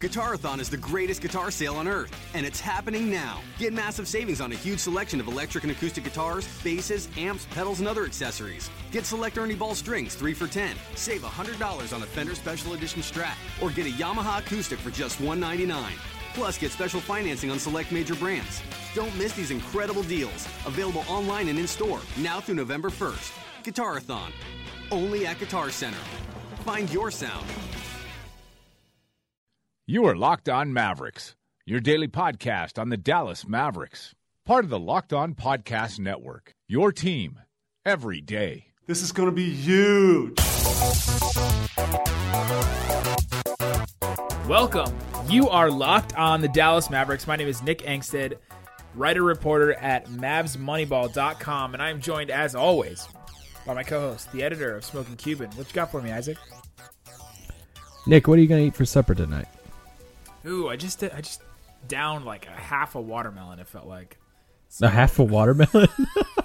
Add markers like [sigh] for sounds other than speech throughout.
Guitarathon is the greatest guitar sale on earth, and it's happening now. Get massive savings on a huge selection of electric and acoustic guitars, basses, amps, pedals, and other accessories. Get select Ernie Ball strings 3 for 10. Save $100 on a Fender Special Edition Strat, or get a Yamaha acoustic for just 199. Plus, get special financing on select major brands. Don't miss these incredible deals. Available online and in store now through November 1st. Guitarathon. Only at Guitar Center. Find your sound. You are Locked On Mavericks, your daily podcast on the Dallas Mavericks. Part of the Locked On Podcast Network. Your team every day. This is going to be huge. Welcome. You are locked on the Dallas Mavericks. My name is Nick Angstadt, writer reporter at MavsMoneyball.com, and I'm joined as always by my co-host, the editor of Smoking Cuban. What you got for me, Isaac? Nick, what are you going to eat for supper tonight? Ooh, I just I just downed like a half a watermelon. It felt like A half a watermelon? [laughs]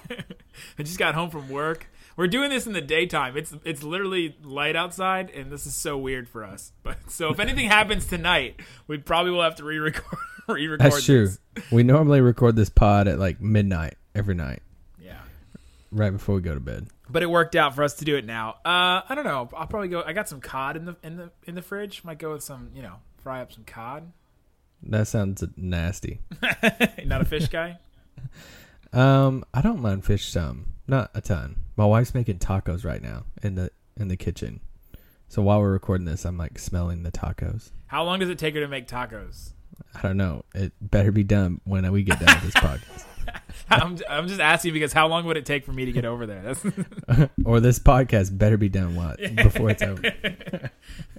[laughs] I just got home from work. We're doing this in the daytime. It's it's literally light outside, and this is so weird for us. But so if anything happens tonight, we probably will have to re-record. [laughs] re-record That's true. this. We normally record this pod at like midnight every night, Yeah. right before we go to bed. but it worked out for us to do it now. Uh, I don't know. I'll probably go. I got some cod in the in the in the fridge. Might go with some, you know, fry up some cod. That sounds nasty. [laughs] Not a fish guy. [laughs] Um, I don't mind fish some, not a ton. My wife's making tacos right now in the in the kitchen. So while we're recording this, I'm like smelling the tacos. How long does it take her to make tacos? I don't know. It better be done when we get done with this [laughs] podcast. [laughs] I'm, I'm just asking because how long would it take for me to get over there? That's, [laughs] or this podcast better be done what before it's over. [laughs]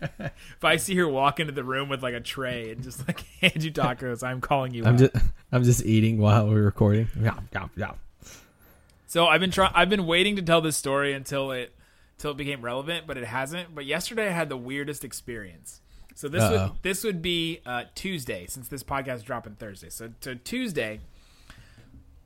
if I see her walk into the room with like a tray and just like hand you tacos, I'm calling you. I'm out. just I'm just eating while we're recording. Yeah, yeah, yeah. So I've been trying. I've been waiting to tell this story until it until it became relevant, but it hasn't. But yesterday I had the weirdest experience. So this would Uh-oh. this would be uh, Tuesday since this podcast is dropping Thursday. So so Tuesday,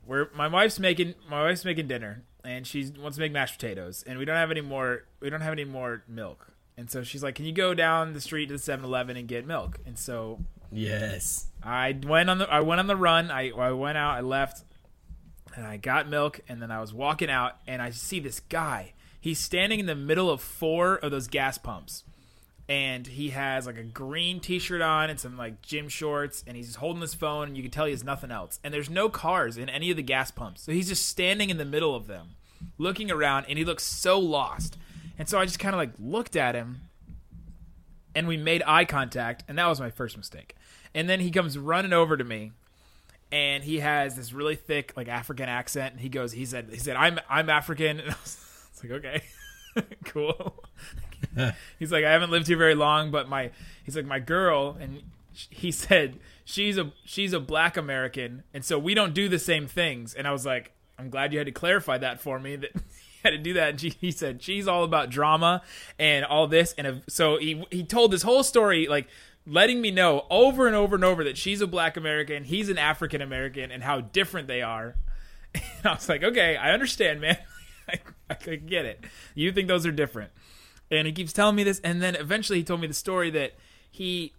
where my wife's making my wife's making dinner and she wants to make mashed potatoes and we don't have any more we don't have any more milk. And so she's like, "Can you go down the street to the 7-Eleven and get milk?" And so Yes. I went on the I went on the run. I I went out. I left, and I got milk. And then I was walking out, and I see this guy. He's standing in the middle of four of those gas pumps, and he has like a green T-shirt on and some like gym shorts, and he's holding his phone. And you can tell he has nothing else. And there's no cars in any of the gas pumps, so he's just standing in the middle of them, looking around, and he looks so lost. And so I just kind of like looked at him, and we made eye contact, and that was my first mistake. And then he comes running over to me, and he has this really thick like African accent. And he goes, he said, he said, I'm I'm African. And I was, I was like, okay, [laughs] cool. [laughs] he's like, I haven't lived here very long, but my he's like my girl, and he [laughs] said she's a she's a black American, and so we don't do the same things. And I was like, I'm glad you had to clarify that for me that. [laughs] Had to do that, and she, he said she's all about drama and all this, and so he he told this whole story like letting me know over and over and over that she's a black American, he's an African American, and how different they are. And I was like, okay, I understand, man. I, I could get it. You think those are different. And he keeps telling me this, and then eventually he told me the story that he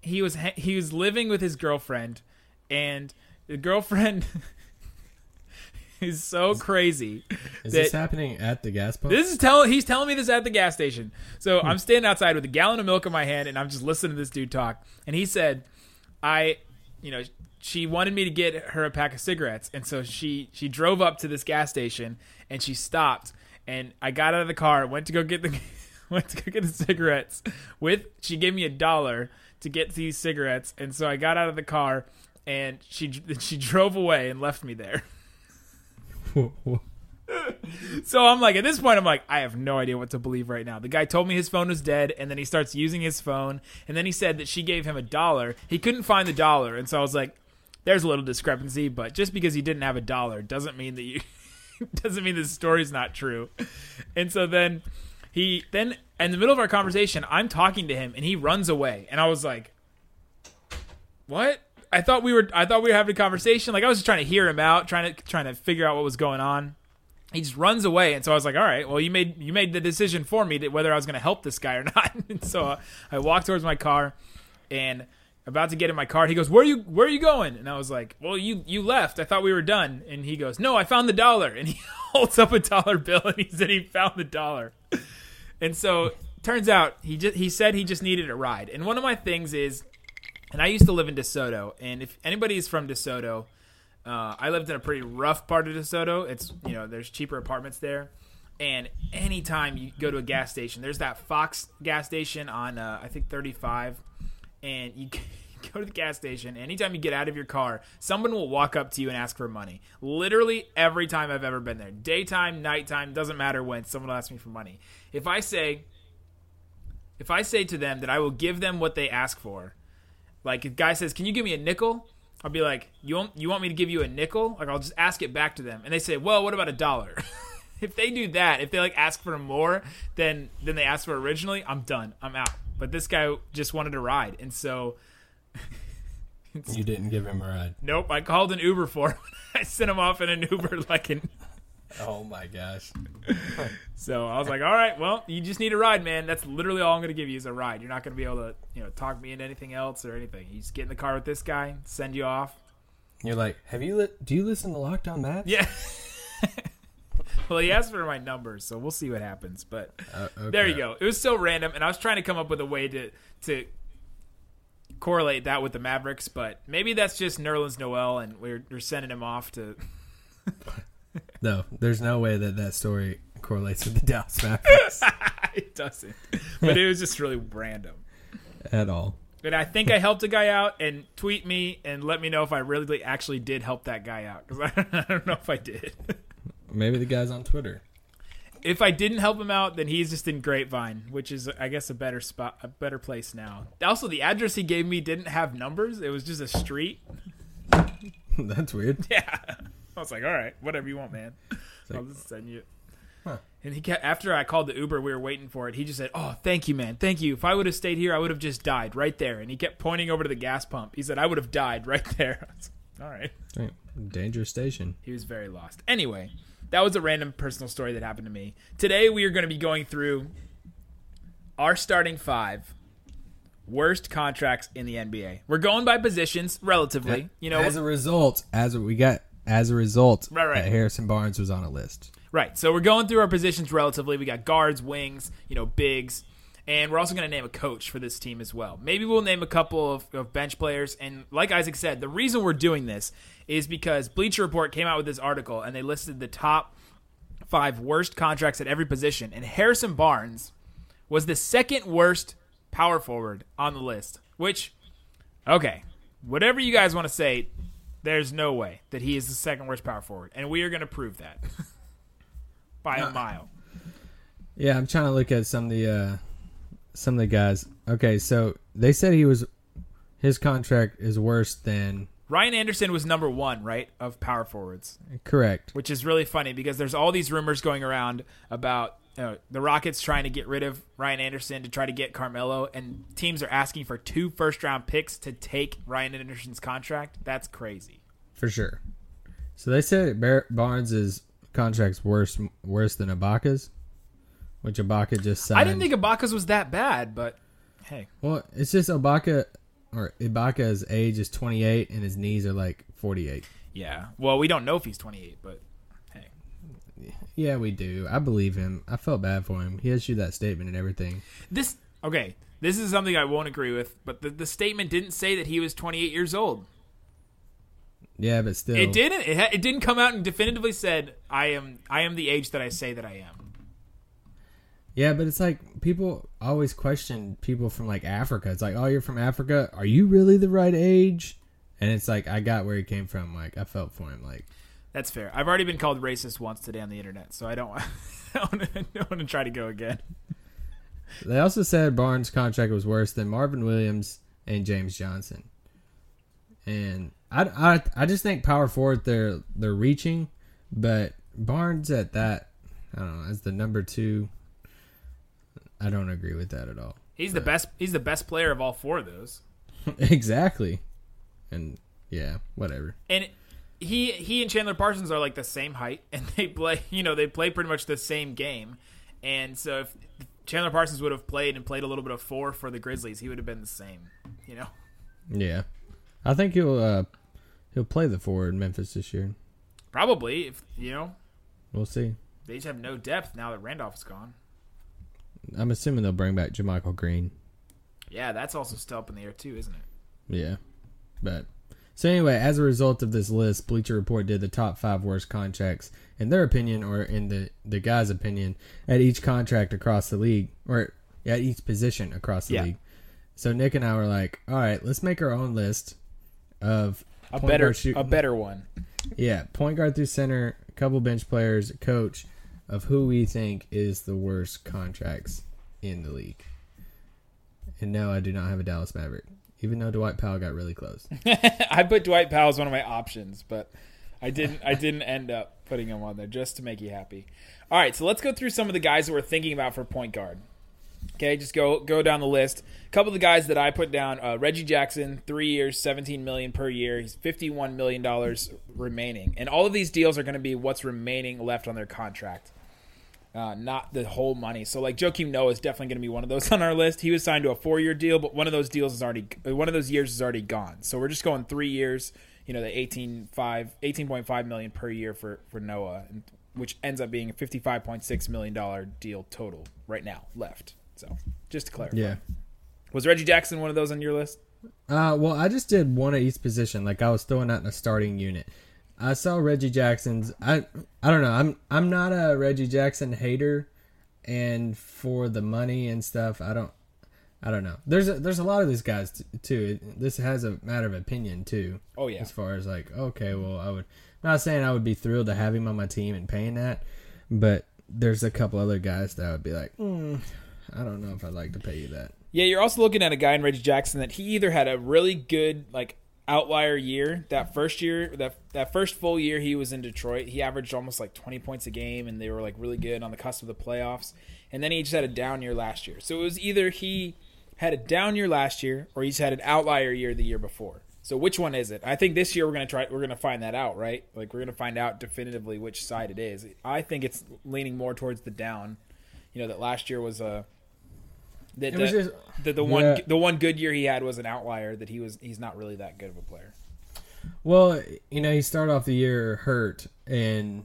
he was he was living with his girlfriend, and the girlfriend [laughs] is so crazy. Is this happening at the gas pump? this is telling he's telling me this at the gas station. So hmm. I'm standing outside with a gallon of milk in my hand and I'm just listening to this dude talk. And he said, I you know, she wanted me to get her a pack of cigarettes. And so she she drove up to this gas station and she stopped and I got out of the car, went to go get the [laughs] went to go get the cigarettes with she gave me a dollar to get these cigarettes. And so I got out of the car and she [laughs] she drove away and left me there. [laughs] So I'm like, at this point, I'm like, I have no idea what to believe right now. The guy told me his phone was dead, and then he starts using his phone, and then he said that she gave him a dollar. He couldn't find the dollar, and so I was like, there's a little discrepancy, but just because he didn't have a dollar doesn't mean that you [laughs] doesn't mean this story's not true. And so then he then in the middle of our conversation, I'm talking to him, and he runs away, and I was like, what? I thought we were I thought we were having a conversation. Like I was just trying to hear him out, trying to trying to figure out what was going on he just runs away and so i was like all right well you made you made the decision for me that whether i was going to help this guy or [laughs] not and so i walked towards my car and about to get in my car. He goes, "Where are you? Where are you going?" And I was like, "Well, you you left. I thought we were done." And he goes, "No, I found the dollar." And he [laughs] holds up a dollar bill and he said he found the dollar. And so turns out he just he said he just needed a ride. And one of my things is, and I used to live in DeSoto, and if anybody is from DeSoto, uh, I lived in a pretty rough part of DeSoto. It's you know there's cheaper apartments there. And anytime you go to a gas station, there's that Fox gas station on uh, I think 35 and you [laughs] go to the gas station. Anytime you get out of your car, someone will walk up to you and ask for money. Literally every time I've ever been there, daytime, nighttime, doesn't matter when. Someone will ask me for money. If I say, if I say to them that I will give them what they ask for, like if guy says, "Can you give me a nickel?" I'll be like, "You want you want me to give you a nickel?" Like I'll just ask it back to them, and they say, "Well, what about a dollar?" [laughs] if they do that, if they like ask for more than than they asked for originally, I'm done. I'm out. But this guy just wanted a ride, and so [laughs] You didn't give him a ride. nope. I called an Uber for him. [laughs] I sent him off in an Uber [laughs] like an. Oh my gosh. So I was like, all right, well, you just need a ride, man. That's literally all I'm going to give you is a ride. You're not going to be able to, you know, talk me into anything else or anything. You just get in the car with this guy, send you off. You're like, have you li- do you listen to Locked On Mavs? Yeah. Well, he asked for my numbers, so we'll see what happens. But Uh, okay. there you go. It was so random, and I was trying to come up with a way to to correlate that with the Mavericks, but maybe that's just Nerlens Noel, and we're, we're sending him off to. [laughs] No, there's no way that that story correlates with the Dallas Mavericks [laughs] it doesn't, but it was just really random. at all. But I think I helped a guy out, and tweet me and let me know if I really actually did help that guy out because I, [laughs] I don't know if I did. Maybe the guy's on Twitter. if I didn't help him out, then he's just in Grapevine, which is, I guess, a better spot, a better place now. Also, the address he gave me didn't have numbers; it was just a street. [laughs] That's weird. [laughs] Yeah, I was like, all right, whatever you want, man. I'll just send you. And he kept, after I called the Uber, we were waiting for it. He just said, "Oh, thank you, man, thank you. If I would have stayed here, I would have just died right there." And he kept pointing over to the gas pump. He said, "I would have died right there." [laughs] Like, all right. Right. Dangerous station. He was very lost. Anyway, that was a random personal story that happened to me. Today we are going to be going through our starting five worst contracts in the NBA. We're going by positions relatively. You know, as a result, as we got as a result, Right, right. Harrison Barnes was on a list. right. So we're going through our positions relatively. We got guards, wings, you know, bigs. And we're also going to name a coach for this team as well. Maybe we'll name a couple of, of bench players. And like Isaac said, the reason we're doing this is because Bleacher Report came out with this article and they listed the top five worst contracts at every position. And Harrison Barnes was the second worst power forward on the list. Which, okay, whatever you guys want to say, there's no way that he is the second worst power forward. And we are going to prove that [laughs] by a mile. Yeah, I'm trying to look at some of the uh, some of the guys. Okay, so they said he was his contract is worse than Ryan Anderson was number one, right, of power forwards, correct. which is really funny because there's all these rumors going around about you know, the Rockets trying to get rid of Ryan Anderson to try to get Carmelo, and teams are asking for two first round picks to take Ryan Anderson's contract. That's crazy. for sure. So they said Bar- Barnes' contract's worse worse than Ibaka's, which Ibaka just signed. I didn't think Ibaka's was that bad, but hey, Well, it's just Ibaka or Ibaka's age is 28 and his knees are like 48. yeah. Well, we don't know if he's 28, but hey, Yeah, we do. I believe him. I felt bad for him. He issued that statement and everything. this okay. This is something I won't agree with, but the, the statement didn't say that he was 28 years old. Yeah, but still, It didn't. It, ha- it didn't come out and definitively said I am. I am the age that I say that I am. Yeah, but it's like people always question people from like Africa. It's like, oh, you're from Africa. Are you really the right age? And it's like I got where he came from. Like I felt for him. Like That's fair. I've already been called racist once today on the internet, so I don't. want- [laughs] I to, don't want to try to go again. they also said Barnes' contract was worse than Marvin Williams and James Johnson. And I, I, I just think power forward they're they're reaching, but Barnes at that I don't know as the number two. I don't agree with that at all. He's the best. He's the best player of all four of those. [laughs] exactly, and yeah, whatever. And he he and Chandler Parsons are like the same height, [laughs] and they play. You know, they play pretty much the same game. And so if Chandler Parsons would have played and played a little bit of four for the Grizzlies, he would have been the same. You know, Yeah, I think he'll uh, he'll play the four in Memphis this year. probably if you know We'll see. they just have no depth now that Randolph is gone. I'm assuming they'll bring back JaMychal Green. Yeah, that's also still up in the air too, isn't it? Yeah, but so anyway, as a result of this list, Bleacher Report did the top five worst contracts in their opinion, or in the the guys' opinion, at each contract across the league, or at each position across the Yeah. league. So Nick and I were like, all right, let's make our own list of A better a better one. Yeah, point guard through center, a couple bench players, coach of who we think is the worst contracts in the league. And no, I do not have a Dallas Maverick, even though Dwight Powell got really close. [laughs] I put Dwight Powell as one of my options, but I didn't. I didn't end up putting him on there just to make you happy. All right, so let's go through some of the guys that we're thinking about for point guard. Okay, just go go down the list. A couple of the guys that I put down: uh, Reggie Jackson, three years, seventeen million per year. He's fifty-one million dollars remaining, and all of these deals are going to be what's remaining left on their contract. Uh, not the whole money. So like Joakim Noah is definitely going to be one of those [laughs] on our list. He was signed to a four-year deal, but one of those deals is already one of those years is already gone. So we're just going three years. You know, the 18.5 18.5 million per year for for Noah, which ends up being a 55.6 million dollar deal total right now left. So just to clarify, Yeah. was Reggie Jackson one of those on your list? Uh, well, I just did one at each position. Like I was throwing out in a starting unit. I saw Reggie Jackson's. I I don't know. I'm I'm not a Reggie Jackson hater, and for the money and stuff, I don't. I don't know. There's a, there's a lot of these guys t- too. It, this has a matter of opinion too. Oh yeah, As far as like, okay, well, I would. I'm not saying I would be thrilled to have him on my team and paying that, but there's a couple other guys that I would be like, mm, I don't know if I'd like to pay you that. Yeah, you're also looking at a guy in Reggie Jackson that he either had a really good like outlier year that first year that that first full year he was in Detroit, he averaged almost like 20 points a game and they were like really good on the cusp of the playoffs. And then he just had a down year last year. So it was either he had a down year last year or he's had an outlier year the year before. So which one is it? I think this year we're gonna try. We're gonna find that out, right? Like we're gonna find out definitively which side it is. I think it's leaning more towards the down. You know that last year was a that the, just- the, the one Yeah. the one good year he had was an outlier. That he was he's not really that good of a player. Well, you know, he started off the year hurt, and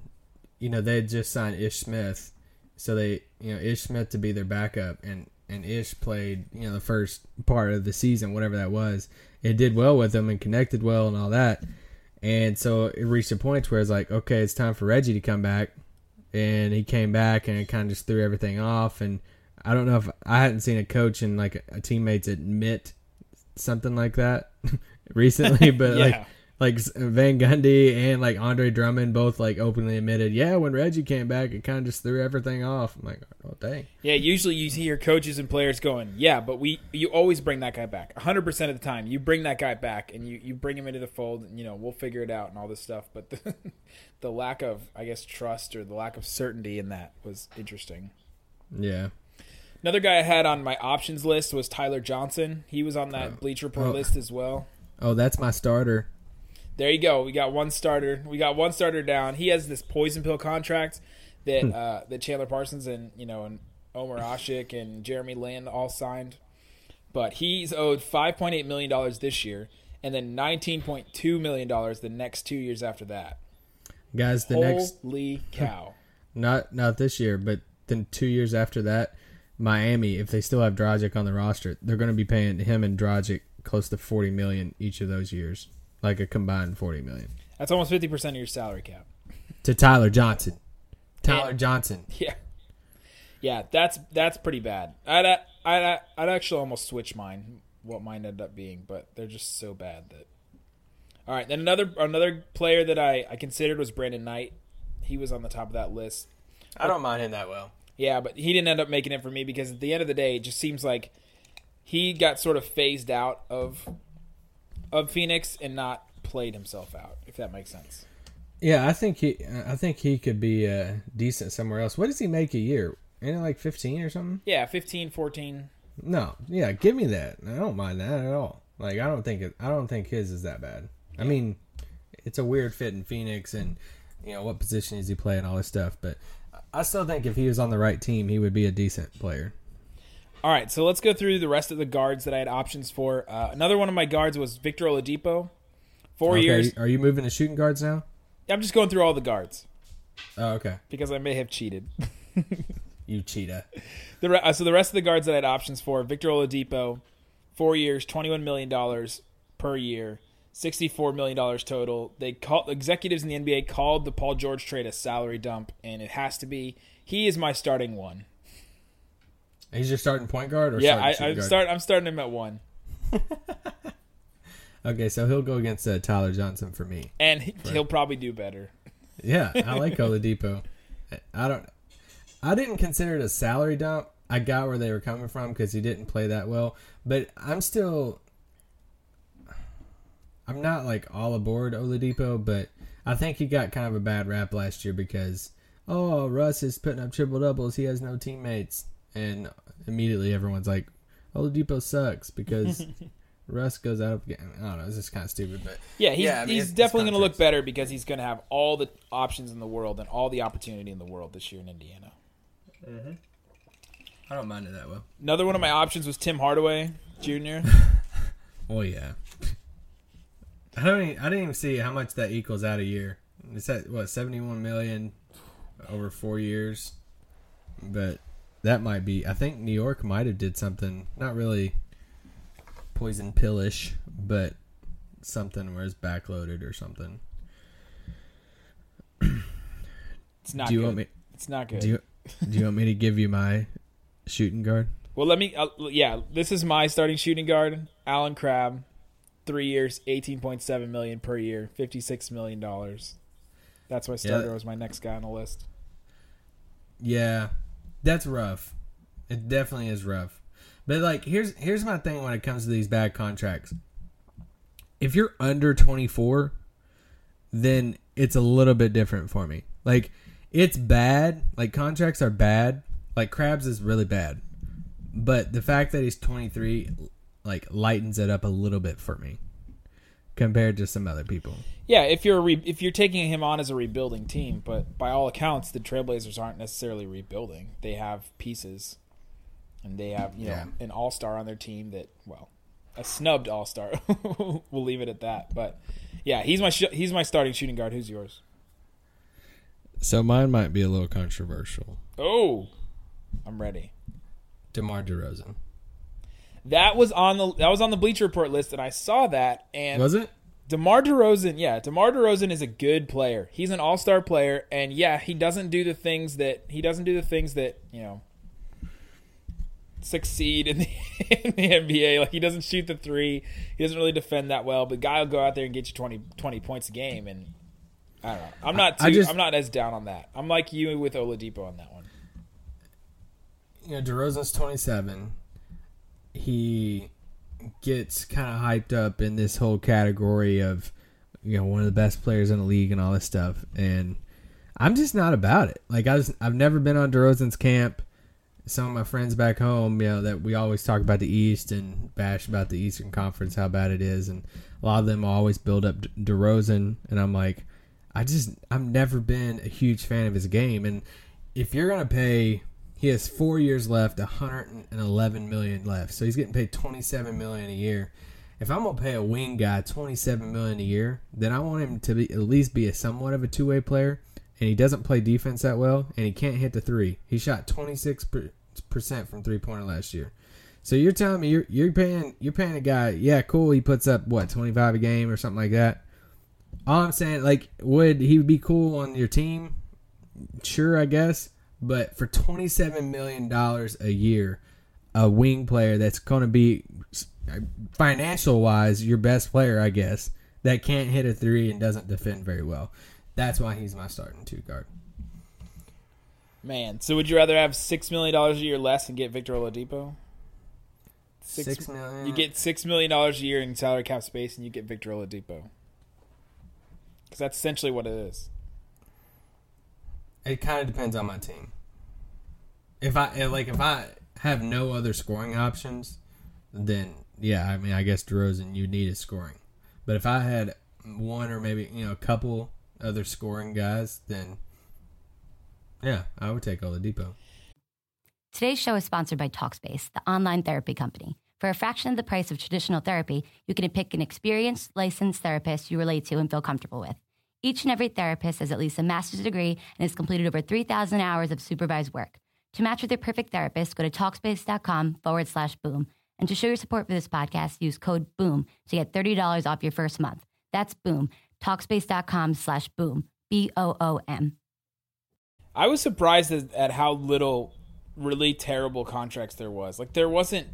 you know they had just signed Ish Smith, so they, you know, Ish Smith to be their backup, and and Ish played, you know, the first part of the season, whatever that was. It did well with him and connected well and all that, and so it reached a point where it's like, okay, it's time for Reggie to come back, and he came back and it kind of just threw everything off, and I don't know if I hadn't seen a coach and like a, teammates admit something like that [laughs] recently, [laughs] but Yeah. like like Van Gundy and like Andre Drummond both like openly admitted, yeah, when Reggie came back, it kind of just threw everything off. I'm like, oh dang, Yeah, usually you hear coaches and players going, "Yeah, but we you always bring that guy back. 100% of the time, you bring that guy back and you you bring him into the fold and you know, we'll figure it out and all this stuff." But the, [laughs] the lack of, I guess, trust or the lack of certainty in that was interesting. yeah, Another guy I had on my options list was Tyler Johnson. He was on that Bleach Report oh. list as well. oh that's my starter. There you go. We got one starter. We got one starter down. He has this poison pill contract that uh, that Chandler Parsons and you know and Omer Asik and Jeremy Lin all signed. But he's owed five point eight million dollars this year, and then nineteen point two million dollars the next two years after that. Guys, the next Holy cow! [laughs] not not this year, but then two years after that, Miami, if they still have Dragic on the roster, they're going to be paying him and Dragic close to forty million each of those years, like a combined forty million That's almost fifty percent of your salary cap. to Tyler Johnson. Tyler And- Johnson. [laughs] Yeah, yeah. That's that's pretty bad. I'd I'd I'd actually almost switch mine. What mine ended up being, but they're just so bad that. All right, then another another player that I I considered was Brandon Knight. He was on the top of that list. I don't mind him that well. Yeah, but he didn't end up making it for me because at the end of the day, it just seems like he got sort of phased out of of Phoenix and not played himself out. If that makes sense. Yeah, I think he. I think he could be uh, decent somewhere else. What does he make a year? Ain't it like fifteen or something? Yeah, 15, 14. No, yeah, give me that. I don't mind that at all. Like, I don't think it. I don't think his is that bad. I mean, it's a weird fit in Phoenix, and you know what position does he play and all this stuff. But I still think if he was on the right team, he would be a decent player. All right, so let's go through the rest of the guards that I had options for. Uh, another one of my guards was Victor Oladipo. Four Okay, years. Are you moving to shooting guards now? I'm just going through all the guards Oh, okay. because I may have cheated. [laughs] You cheetah. The re- uh, so the rest of the guards that I had options for: Victor Oladipo, four years, twenty-one million dollars per year, sixty-four million dollars total. They call executives in the NBA called the Paul George trade a salary dump, and it has to be. He is my starting one. He's your starting point guard, or Yeah, starting I, I guard? start. I'm starting him at one, [laughs] Okay, so he'll go against uh, Tyler Johnson for me. and he, he'll probably do better. Yeah, I like [laughs] Oladipo. I don't. I didn't consider it a salary dump. I got where they were coming from because he didn't play that well, but I'm still. I'm not like all aboard Oladipo, but I think he got kind of a bad rap last year because oh Russ is putting up triple doubles. He has no teammates, and immediately everyone's like, Oladipo sucks because [laughs] Russ goes out. I don't know. It's just kind of stupid, but Yeah, he's, Yeah, I mean, he's it's- it's definitely going to look better because he's going to have all the options in the world and all the opportunity in the world this year in Indiana. Mm-hmm. I don't mind it that well. Another one of my options was Tim Hardaway Jr. [laughs] Oh yeah. I don't. Even, I didn't even see how much that equals out a year. It's at what seventy one million over four years, but that might be. I think New York might have did something not really poison pillish, but something where it's backloaded or something. [clears throat] It's not do you good. want me? It's not good. Do you do you want me to give you my shooting guard? well, let me. Uh, yeah, this is my starting shooting guard, Allen Crabbe. Three years, eighteen point seven million per year, fifty six million dollars. That's why starter. Yeah. Was my next guy on the list. Yeah, that's rough. It definitely is rough. But like, here's here's my thing when it comes to these bad contracts. If you're under 24, then it's a little bit different for me. Like, it's bad. Like contracts are bad. Like Crabbe's is really bad. But the fact that he's 23 like lightens it up a little bit for me compared to some other people. Yeah, if you're re- if you're taking him on as a rebuilding team, but by all accounts, the Trailblazers aren't necessarily rebuilding. They have pieces, and they have you Yeah. know an All Star on their team that well, a snubbed All Star. [laughs] we'll leave it at that. But yeah, he's my sh- he's my starting shooting guard. Who's yours? So mine might be a little controversial. Oh, I'm ready. DeMar DeRozan. That was on the that was on the Bleacher Report list, and I saw that. And Was it? DeMar DeRozan, yeah, DeMar DeRozan is a good player. He's an all-star player, and yeah, he doesn't do the things that he doesn't do the things that you know succeed in the, [laughs] in the NBA. Like he doesn't shoot the three, he doesn't really defend that well. But guy will go out there and get you 20, 20 points a game, and I don't know. I'm not too, I just- I'm not as down on that. I'm like you with Oladipo on that one. you know, DeRozan's 27. He gets kind of hyped up in this whole category of, you know, one of the best players in the league and all this stuff. And I'm just not about it. Like, I was, I've never been on DeRozan's camp. Some of my friends back home, you know, that we always talk about the East and bash about the Eastern Conference, how bad it is. And a lot of them always build up De- DeRozan. And I'm like, I just, I've never been a huge fan of his game. And if you're to pay he has four years left, 111 million left. So he's getting paid 27 million a year. If I'm gonna pay a wing guy 27 million a year, then I want him to be at least be a somewhat of a two way player. And he doesn't play defense that well, and he can't hit the three. He shot 26 percent from three pointer last year. So you're telling me you're you're paying you're paying a guy, yeah, cool. He puts up what 25 a game or something like that. All I'm saying, like, would he be cool on your team? Sure, I guess. But for twenty seven million dollars a year, a wing player that's going to be uh, financial wise your best player, I guess, that can't hit a three and doesn't defend very well. That's why he's my starting two guard. Man, so would you rather have six million dollars a year less and get Victor Oladipo? Six million. You get six million dollars a year in salary cap space, and you get Victor Oladipo. Because that's essentially what it is. It kind of depends on my team. If I eh, like, if I have no other scoring options, then yeah, I mean, I guess DeRozan you need a scoring. But if I had one or maybe you know a couple other scoring guys, then yeah, I would take all the Oladipo. Today's show is sponsored by Talkspace, the online therapy company. For a fraction of the price of traditional therapy, you can pick an experienced, licensed therapist you relate to and feel comfortable with. Each and every therapist has at least a master's degree and has completed over 3,000 hours of supervised work. To match with your perfect therapist, go to Talkspace.com forward slash boom. And to show your support for this podcast, use code BOOM to get $30 off your first month. That's BOOM. Talkspace.com slash boom. B O O M. I was surprised at, at how little really terrible contracts there was. Like there wasn't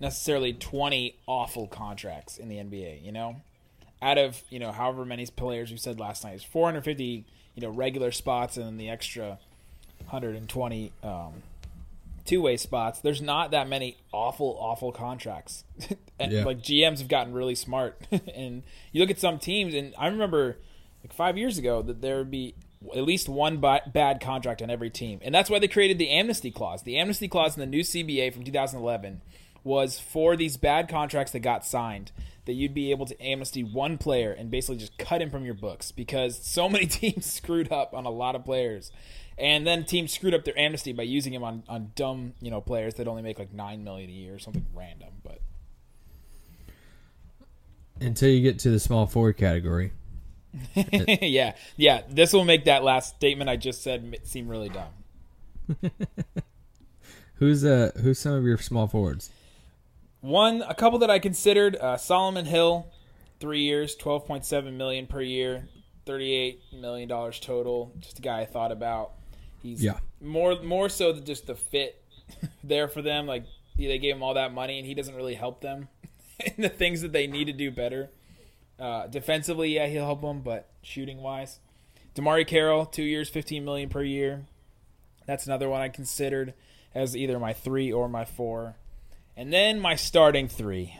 necessarily 20 awful contracts in the NBA, you know? Out of, you know, however many players we said last night, it's 450, you know, regular spots and then the extra 120 um, two-way spots. There's not that many awful awful contracts. [laughs] and Yeah. like GMs have gotten really smart. [laughs] and you look at some teams and I remember like 5 years ago that there would be at least one ba- bad contract on every team. And that's why they created the amnesty clause. The amnesty clause in the new CBA from 2011 was for these bad contracts that got signed that you'd be able to amnesty one player and basically just cut him from your books because so many [laughs] teams screwed up on a lot of players. And then teams screwed up their amnesty by using him on, on dumb, you know, players that only make like nine million a year or something random. But Until you get to the small forward category. [laughs] yeah, yeah, this will make that last statement I just said seem really dumb. [laughs] Who's uh who's some of your small forwards? One, a couple that I considered: uh, Solomon Hill, three years, twelve point seven million per year, thirty-eight million dollars total. Just a guy I thought about. He's Yeah. more more so than just the fit [laughs] there for them. Like they gave him all that money, and he doesn't really help them [laughs] in the things that they need to do better. Uh, defensively, yeah, he'll help them, but shooting wise, DeMarre Carroll, two years, fifteen million per year. That's another one I considered as either my three or my four. And then my starting three.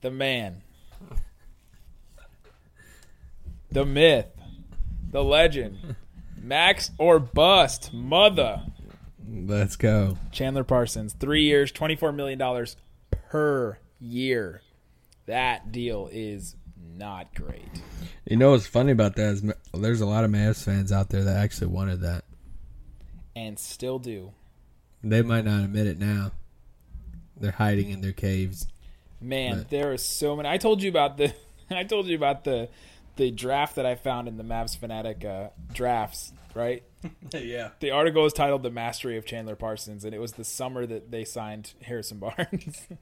The man. The myth. The legend. Max or bust. Mother. Let's go. Chandler Parsons. Three years, $24 million per year. That deal is not great. You know what's funny about that is there's a lot of Mavs fans out there that actually wanted that. And still do. They might not admit it now. They're hiding in their caves. Man, there are so many. I told you about the. [laughs] I told you about the, the draft that I found in the Mavs Fanatic uh, drafts. Right. [laughs] yeah. The article is titled "The Mastery of Chandler Parsons," and it was the summer that they signed Harrison Barnes. [laughs]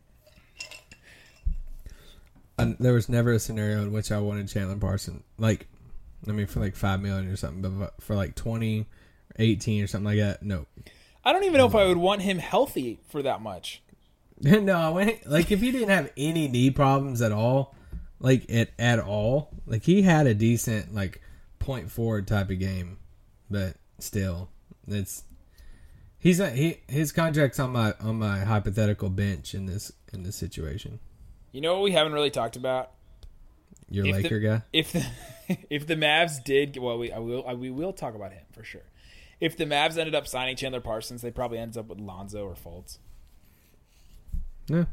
And there was never a scenario in which I wanted Chandler Parsons, Like, I mean, for like five million or something, but for like 20, 18 or something like that, no. I don't even know if I mm. would want him healthy for that much. [laughs] no, when, like if he didn't have any knee problems at all, like at at all, like he had a decent like point forward type of game, but still, it's he's a, he his contract's on my on my hypothetical bench in this in this situation. You know what we haven't really talked about? Your If the- Laker guy, If the [laughs] if the Mavs did, well, we I will I, we will talk about him for sure. If the Mavs ended up signing Chandler Parsons, they probably ends up with Lonzo or Fultz, yeah,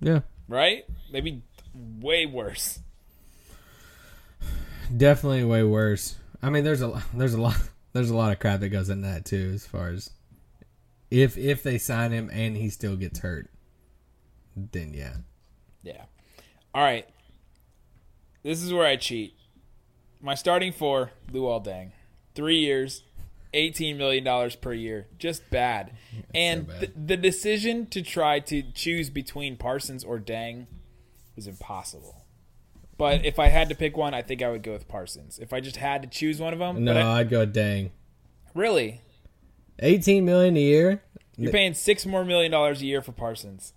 yeah, right? Maybe way worse. definitely way worse. I mean, there's a there's a lot there's a lot of crap that goes in that too, as far as if if they sign him and he still gets hurt, then yeah. Yeah. All right. This is where I cheat. My starting four, Luol Deng. Three years, $18 million per year. Just bad. and so bad. th- the decision to try to choose between Parsons or Deng was impossible. But if I had to pick one, I think I would go with Parsons. If I just had to choose one of them. No, I- I'd go Deng. really? Eighteen million a year. You're paying six more million dollars a year for Parsons.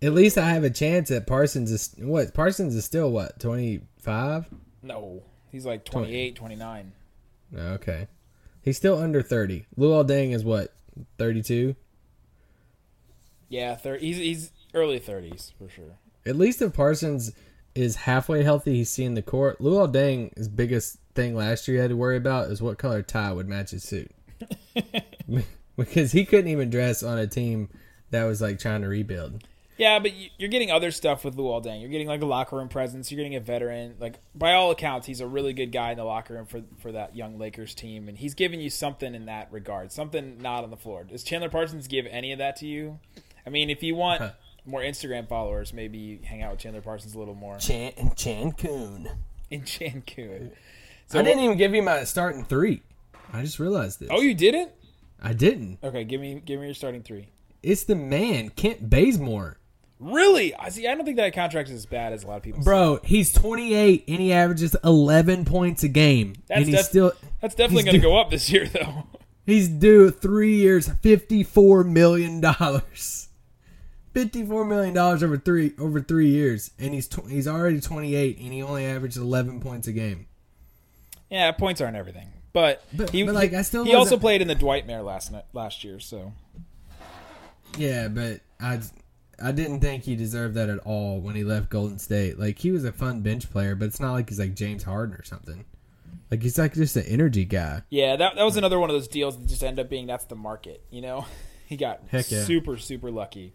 At least I have a chance at Parsons is what Parsons is still what twenty five. No. He's like 28, 29. Okay, he's still under thirty. Luol Deng is what thirty two. Yeah, thir- he's, he's early 30s for sure. At least if Parsons is halfway healthy, he's seeing the court. Luol Deng, his biggest thing last year he had to worry about is what color tie would match his suit. [laughs] [laughs] because he couldn't even dress on a team that was like trying to rebuild. Yeah, but you- you're getting other stuff with Luol Deng. You're getting like a locker room presence. You're getting a veteran. Like by all accounts, he's a really good guy in the locker room for for that young Lakers team, and he's giving you something in that regard. Something not on the floor. Does Chandler Parsons give any of that to you? I mean, if you want more Instagram followers, maybe you hang out with Chandler Parsons a little more Chan and Chan Coon. in Cancun. So I didn't even give you my starting three. I just realized this. Oh, you didn't? I didn't. Okay, give me give me your starting three. It's the man, Kent Bazemore. Really? I see. I don't think that contract is as bad as a lot of people. say. Bro, he's 28 and he averages 11 points a game. That's and he's def- still That's definitely going to go up this year, though. [laughs] he's due 3 years, 54 million dollars. 54 million dollars over 3 over 3 years and he's tw- he's already 28 and he only averages 11 points a game. Yeah, points aren't everything, but, But- he, but, like, I still he also played in the Dwight Mayer last night, last year. So Yeah, but I I didn't think he deserved that at all when he left Golden State. Like he was a fun bench player, but it's not like he's like James Harden or something. Like he's like just an energy guy. yeah, that that was another one of those deals that just ended up being that's the market. You know, [laughs] he got yeah. super super lucky.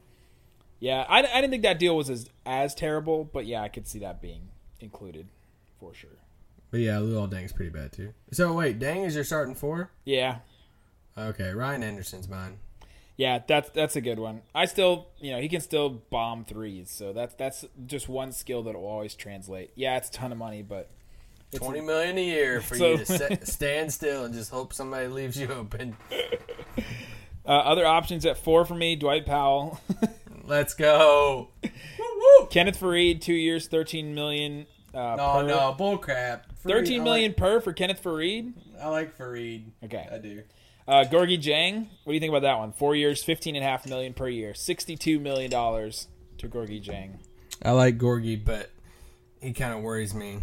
Yeah, I, I didn't think that deal was as as terrible, but yeah, I could see that being included for sure. But yeah, Luol Deng's pretty bad too. So wait, Deng is your starting four? Yeah, Okay, Ryan Anderson's mine. Yeah, that's that's a good one. I still, you know, he can still bomb threes, so that's that's just one skill that will always translate. Yeah, it's a ton of money, but it's Twenty million a year [laughs] for So- you to set, stand still and just hope somebody leaves you open. [laughs] uh, other options at four for me: Dwight Powell. [laughs] Let's go. Kenneth Faried, two years, thirteen million. Uh, No, per. no, bull crap. Faried, thirteen million Like, per for Kenneth Faried. I like Faried. Okay. I do. Uh, Gorgui Dieng, what do you think about that one? Four years, fifteen and a half million per year, sixty-two million dollars to Gorgui Dieng. I like Gorgui, but he kind of worries me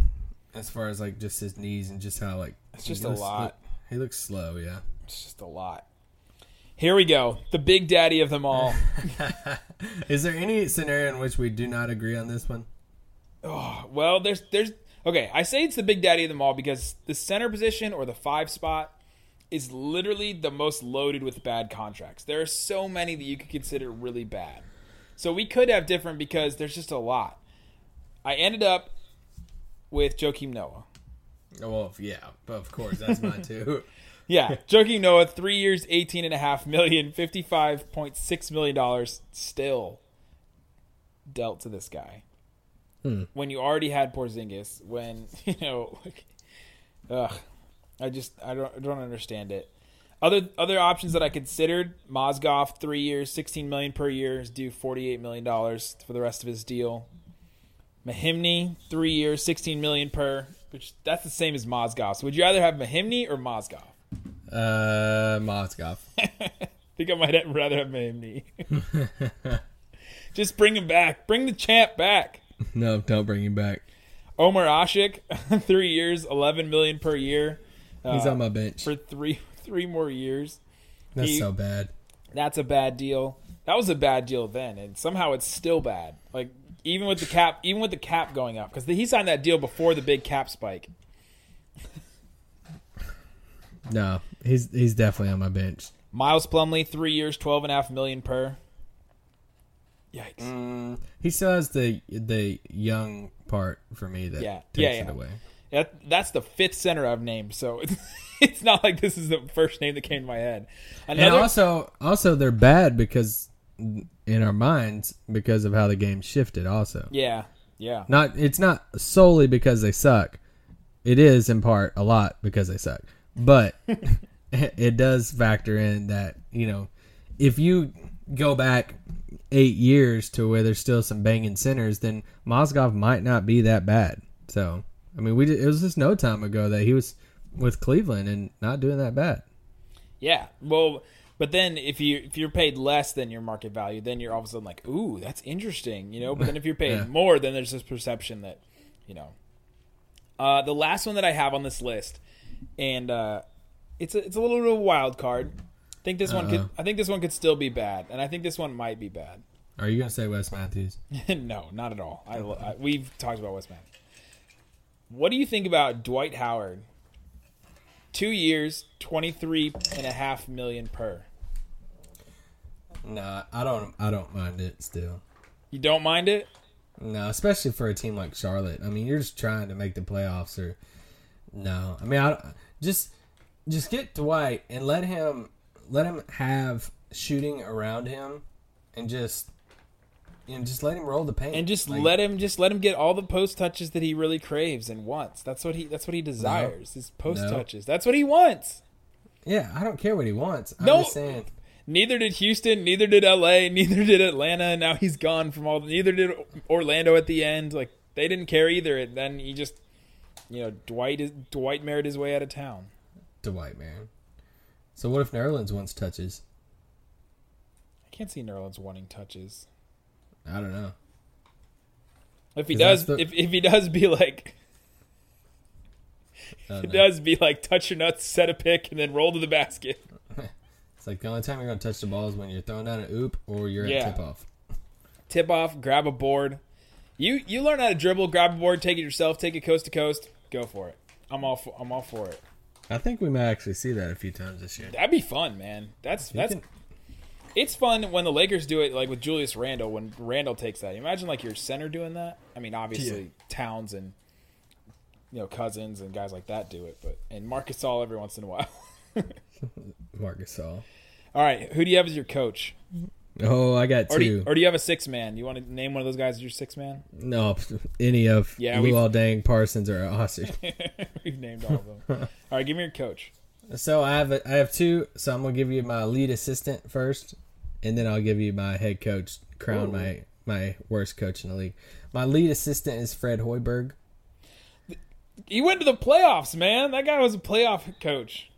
as far as like just his knees and just how like It's just a looks- lot. He looks slow, yeah. It's just a lot. Here we go, the big daddy of them all. [laughs] Is there any scenario in which we do not agree on this one? Oh, well, there's there's okay. I say it's the big daddy of them all because the center position or the five spot is literally the most loaded with bad contracts. There are so many that you could consider really bad. So we could have different because there's just a lot. I ended up with Joakim Noah. Oh, well, yeah, but of course that's mine too. [laughs] [laughs] Yeah, Joakim Noah, three years, eighteen and a half million, fifty-five point six million dollars, still dealt to this guy. Hmm. When you already had Porzingis, when [laughs] you know, like, ugh, I just I don't I don't understand it. Other other options that I considered: Mozgov, three years, sixteen million per year, is due forty-eight million dollars for the rest of his deal. Mahinmi, three years, sixteen million per, which that's the same as Mozgov. So would you rather have Mahinmi or Mozgov? uh, Mozgov. I [laughs] think I might rather have Mahinmi. [laughs] Just bring him back. Bring the champ back. No, don't bring him back. Omer Asik, [laughs] three years, eleven million per year. He's uh, on my bench. for three [laughs] three more years. That's he- so bad. That's a bad deal. That was a bad deal then, and somehow it's still bad. Like even with the cap, even with the cap going up, because he signed that deal before the big cap spike. [laughs] No, he's he's definitely on my bench. Miles Plumlee, three years, twelve and a half million per. Yikes! Mm. He still has the the young part for me that Yeah. takes Yeah, it away. That, that's the fifth center I've named, so it's, [laughs] it's not like this is the first name that came to my head. And also, also they're bad because in our minds because of how the game shifted. Also, yeah, yeah, not it's not solely because they suck. It is in part a lot because they suck, but [laughs] it does factor in that you know if you go back eight years to where there's still some banging centers, then Mozgov might not be that bad. So I mean, we did, it was just no time ago that he was with Cleveland and not doing that bad. yeah. Well, but then if you if you're paid less than your market value, then you're all of a sudden like, ooh, that's interesting, you know. But then if you're paid [laughs] Yeah. more, then there's this perception that, you know. Uh, the last one that I have on this list, and uh, it's a, it's a little bit of a wild card. I think this one could I think this one could still be bad, and I think this one might be bad. Are you gonna say Wes Matthews? [laughs] no, not at all. I, I, we've talked about Wes Matthews. What do you think about Dwight Howard? Two years, twenty-three and a half million per. Nah, I don't. I don't mind it still. You don't mind it? No, especially for a team like Charlotte. I mean, you're just trying to make the playoffs, or no. I mean, I just just get Dwight and let him let him have shooting around him, and just and just let him roll the paint And just Like, let him just let him get all the post touches that he really craves and wants. That's what he that's what he desires. His post No. touches. That's what he wants. Yeah, I don't care what he wants. I'm No. just saying. Neither did Houston, neither did LA, [laughs] neither did Atlanta, now he's gone from all neither did Orlando at the end. Like they didn't care either. And then he just you know, Dwight is Dwight married his way out of town. Dwight, man. So what if Nerlens wants touches? I can't see Nerlens wanting touches. I don't know. If he does, the- if if he does, be like, I it know. does, be like, touch your nuts, set a pick, and then roll to the basket. [laughs] It's like the only time you're gonna touch the ball is when you're throwing down an oop or you're Yeah. at tip off. [laughs] Tip off, grab a board. You you learn how to dribble, grab a board, take it yourself, take it coast to coast, go for it. I'm all for, I'm all for it. I think we might actually see that a few times this year. That'd be fun, man. That's that's can- it's fun when the Lakers do it, like with Julius Randle. When Randle takes that, imagine like your center doing that. I mean, obviously Towns and you know Cousins and guys like that do it, but and Marcus All every once in a while. [laughs] Marcus All. All right, who do you have as your coach, Oh, I got or do you, two. or do you have a six man? You want to name one of those guys as your six man? no, any of Yeah, Luol Deng, Parsons, or Ossie. [laughs] We've named all of them. All right, give me your coach. So I have a, I have two. So I'm gonna give you my lead assistant first, and then I'll give you my head coach. Crown my my worst coach in the league. My lead assistant is Fred Hoiberg. He went to the playoffs, man. That guy was a playoff coach.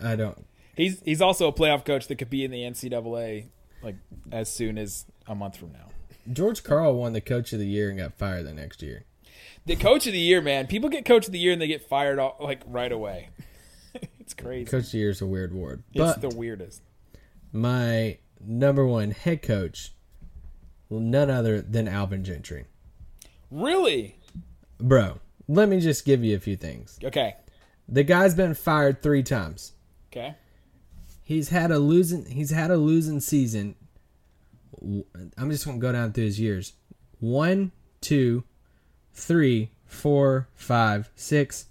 I don't. He's he's also a playoff coach that could be in the NCAA like as soon as a month from now. George Karl won the coach of the year and got fired the next year. The coach of the year, man. People get coach of the year and they get fired all, like right away. [laughs] it's crazy. Coach of the year is a weird word, it's but the weirdest. my number one head coach, none other than Alvin Gentry. Really? Bro, let me just give you a few things. Okay. The guy's been fired three times. Okay. He's had a losing. He's had a losing season. I'm just gonna go down through his years. One, two, three, four, five, six,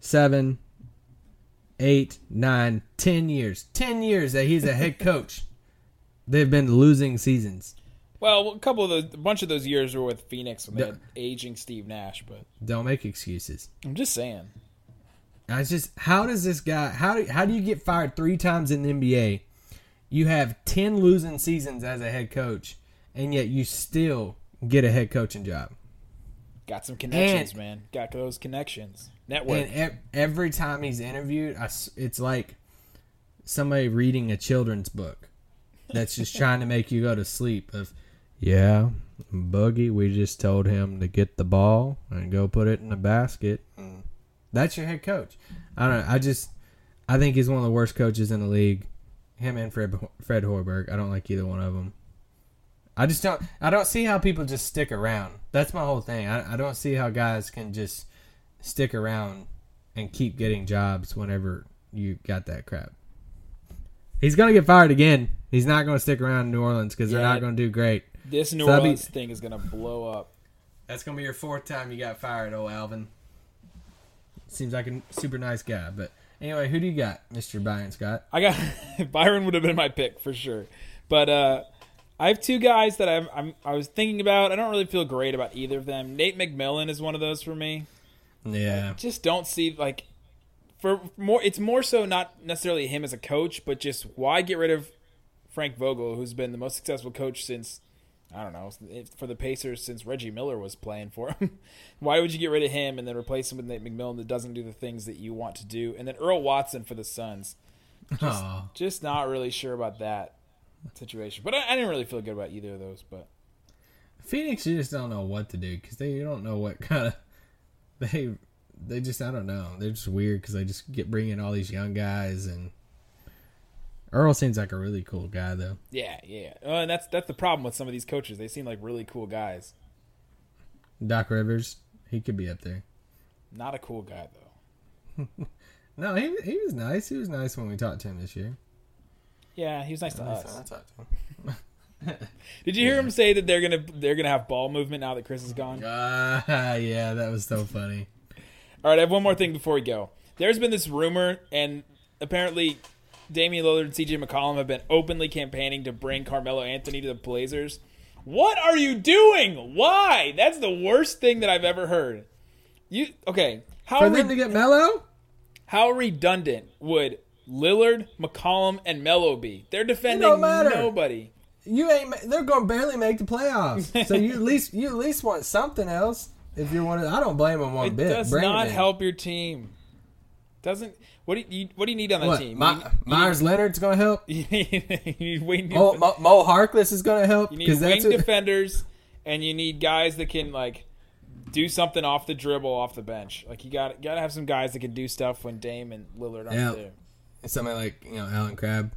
seven, eight, nine, ten years. Ten years that he's a head coach. They've been losing seasons. Well, a couple of those, a bunch of those years were with Phoenix when they had aging Steve Nash, but Don't make excuses. I'm just saying. I just how does this guy how do how do you get fired three times in the NBA? You have ten losing seasons as a head coach, and yet you still get a head coaching job. Got some connections, And- man. Got those connections. Network. And ev- every time he's interviewed, I it's like somebody reading a children's book that's just trying to make you go to sleep. Of yeah, Boogie, we just told him to get the ball and go put it in the basket. Mm. That's your head coach. I don't. know. I just I think he's one of the worst coaches in the league. Him and Fred Fred Hoiberg. I don't like either one of them. I just don't. I don't see how people just stick around. That's my whole thing. I, I don't see how guys can just stick around and keep getting jobs whenever you got that crap. He's gonna get fired again. He's not gonna stick around in New Orleans because they're not gonna do great. this New So that'd be- Orleans thing is gonna blow up. That's gonna be your fourth time you got fired, oh Alvin. Seems like a super nice guy, but anyway, who do you got, Mister Byron Scott? I got [laughs] Byron would have been my pick for sure, but uh, I have two guys that I'm, I'm I was thinking about. I don't really feel great about either of them. Nate McMillan is one of those for me. Yeah, Just don't see like for more. It's more so not necessarily him as a coach, but just why get rid of Frank Vogel, who's been the most successful coach since I don't know for the Pacers since Reggie Miller was playing for him. [laughs] Why would you get rid of him and then replace him with Nate McMillan that doesn't do the things that you want to do? And then Earl Watson for the Suns. Aw. Just not really sure about that situation. But I, I didn't really feel good about either of those. But Phoenix, you just don't know what to do because they you don't know what kind of [laughs] they they just I don't know. They're just weird because they just get bringing all these young guys and Earl seems like a really cool guy though. yeah, yeah. Uh, and that's that's the problem with some of these coaches. They seem like really cool guys. Doc Rivers, he could be up there. Not a cool guy though. [laughs] No, he he was nice. He was nice when we talked to him this year. Yeah, he was nice to us. I talked to him. [laughs] Did you hear him say that they're gonna they're gonna have ball movement now that Chris is gone? Ah, [laughs] yeah, that was so funny. All right, I have one more thing before we go. There's been this rumor, and apparently Damian Lillard and CJ McCollum have been openly campaigning to bring Carmelo Anthony to the Blazers. What are you doing? Why? That's the worst thing that I've ever heard. You okay? How For re- them to get Melo, how redundant would Lillard, McCollum, and Melo be? They're defending nobody. You ain't. They're going to barely make the playoffs. so you at [laughs] least you at least want something else. If you're one, of, I don't blame them one It bit. does not help your team. Doesn't what do you what do you need on that What? team? My, You- Meyers Leonard's going to help. [laughs] you need, wing Mo, Mo, Mo Harkless is going to help You need wing that's defenders, and you need guys that can like do something off the dribble, off the bench. Like you got got to have some guys that can do stuff when Dame and Lillard aren't Yeah. there. somebody like you know Allen Crabbe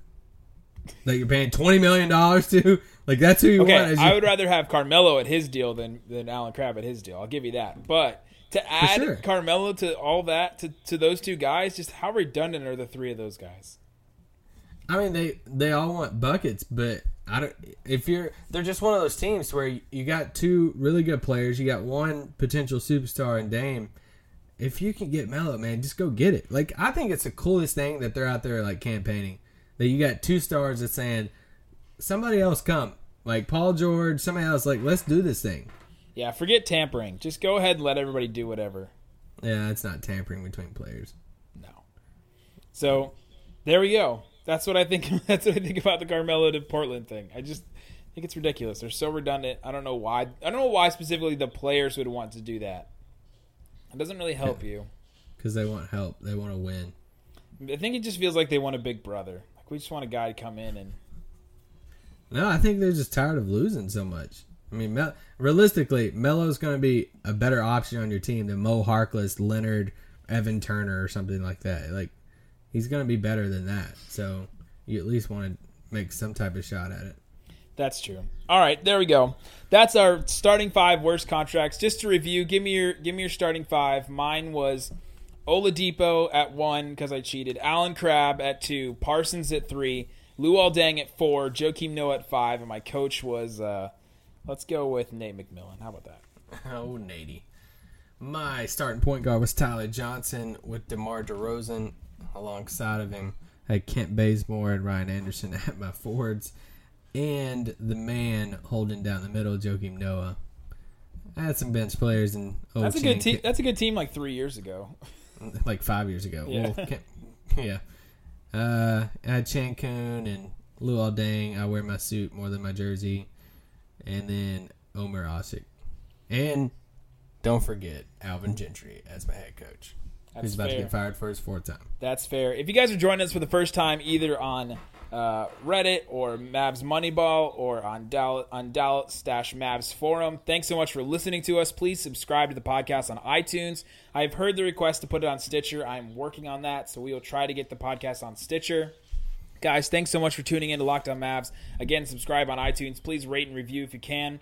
that you're paying twenty million dollars to. [laughs] Like that's who you want. Okay, as I your- would rather have Carmelo at his deal than than Allen Crabbe at his deal. I'll give you that. But to add sure. Carmelo to all that to to those two guys, just how redundant are the three of those guys? I mean, they they all want buckets, but I don't. If you're, they're just one of those teams where you, you got two really good players, you got one potential superstar in Dame. If you can get Melo, man, just go get it. Like I think it's the coolest thing that they're out there like campaigning. That you got two stars that's saying, somebody else come, like Paul George, somebody else, like let's do this thing. Yeah, forget tampering. Just go ahead and let everybody do whatever. Yeah, it's not tampering between players. No. So there we go. That's what I think. [laughs] That's what I think about the Carmelo to Portland thing. I just think it's ridiculous. They're so redundant. I don't know why. I don't know why specifically the players would want to do that. It doesn't really help you. Because they want help, they want to win. I think it just feels like they want a big brother. We just want a guy to come in and No, I think they're just tired of losing so much. I mean, Mel- realistically, Melo's going to be a better option on your team than Mo Harkless, Leonard, Evan Turner, or something like that. Like, he's going to be better than that. So you at least want to make some type of shot at it. That's true. All right, there we go. That's our starting five worst contracts. Just to review, give me your give me your starting five. Mine was Oladipo at one because I cheated. Allen Crabbe at two. Parsons at three. Luol Deng at four. Joakim Noah at five. And my coach was uh, let's go with Nate McMillan. How about that? [laughs] Oh, Nady. My starting point guard was Tyler Johnson with DeMar DeRozan alongside of him. I Had Kent Bazemore and Ryan Anderson [laughs] at my forwards. And the man holding down the middle, Joakim Noah. I had some bench players and That's a good team. That's a good team. Like three years ago. [laughs] [laughs] like five years ago. Yeah. Well, [laughs] yeah. Uh, I had Cancun and Luol Deng. I wear my suit more than my jersey. And then Omer Asik. And don't forget Alvin Gentry as my head coach. That's who's about fair. to get fired for his fourth time. That's fair. If you guys are joining us for the first time, either on uh, Reddit or Mavs Moneyball or on Dallas, on Dallas Stash Mavs Forum, thanks so much for listening to us. Please subscribe to the podcast on iTunes. I've heard the request to put it on Stitcher. I'm working on that, so we will try to get the podcast on Stitcher. Guys, thanks so much for tuning in to Locked On Mavs. Again, subscribe on iTunes. Please rate and review if you can.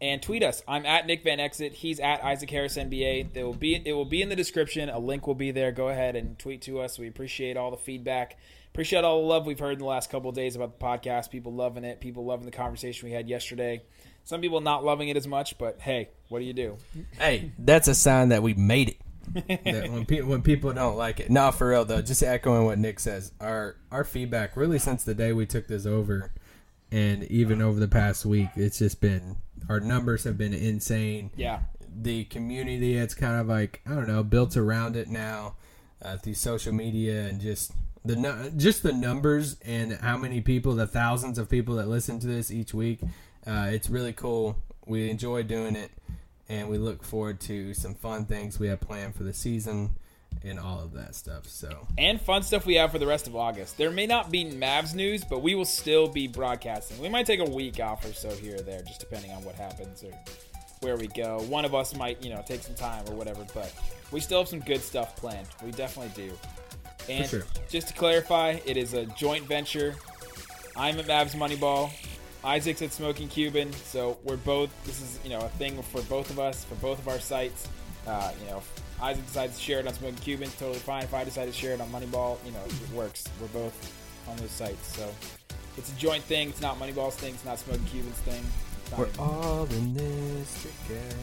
And tweet us. I'm at Nick Van Exit. He's at Isaac Harris NBA. It will be it will be in the description. A link will be there. Go ahead and tweet to us. We appreciate all the feedback. Appreciate all the love we've heard in the last couple of days about the podcast. People loving it. People loving the conversation we had yesterday. Some people not loving it as much, but hey, what do you do? Hey, that's a sign that we made it. that when, pe- when people don't like it. No, for real though. Just echoing what Nick says. Our our feedback really since the day we took this over, and even over the past week, it's just been our numbers have been insane. Yeah. The community, it's kind of like I don't know built around it now uh, through social media and just the just the numbers and how many people, the thousands of people that listen to this each week. Uh, it's really cool. We enjoy doing it and we look forward to some fun things we have planned for the season and all of that stuff. So and fun stuff we have for the rest of August. There may not be Mavs news, but we will still be broadcasting. We might take a week off or so here or there, just depending on what happens or where we go. One of us might, you know, take some time or whatever, but we still have some good stuff planned. We definitely do. And sure. just to clarify, it is a joint venture. I'm at Mavs Moneyball. Isaac's at Smoking Cuban. So we're both. This is you know a thing for both of us for both of our sites. Uh, you know, if Isaac decides to share it on Smoking Cuban, totally fine. If I decide to share it on Moneyball, you know, it works. We're both on those sites. So It's a joint thing. It's not Moneyball's thing. It's not Smoking Cubans thing. We're even- all in this together.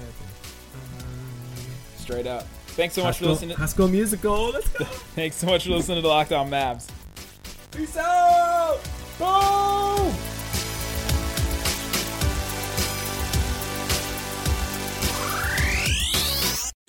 straight up. Thanks so much for listening. school musical. Let's go. [laughs] Thanks so much for listening to On Mavs. Peace out. Boom.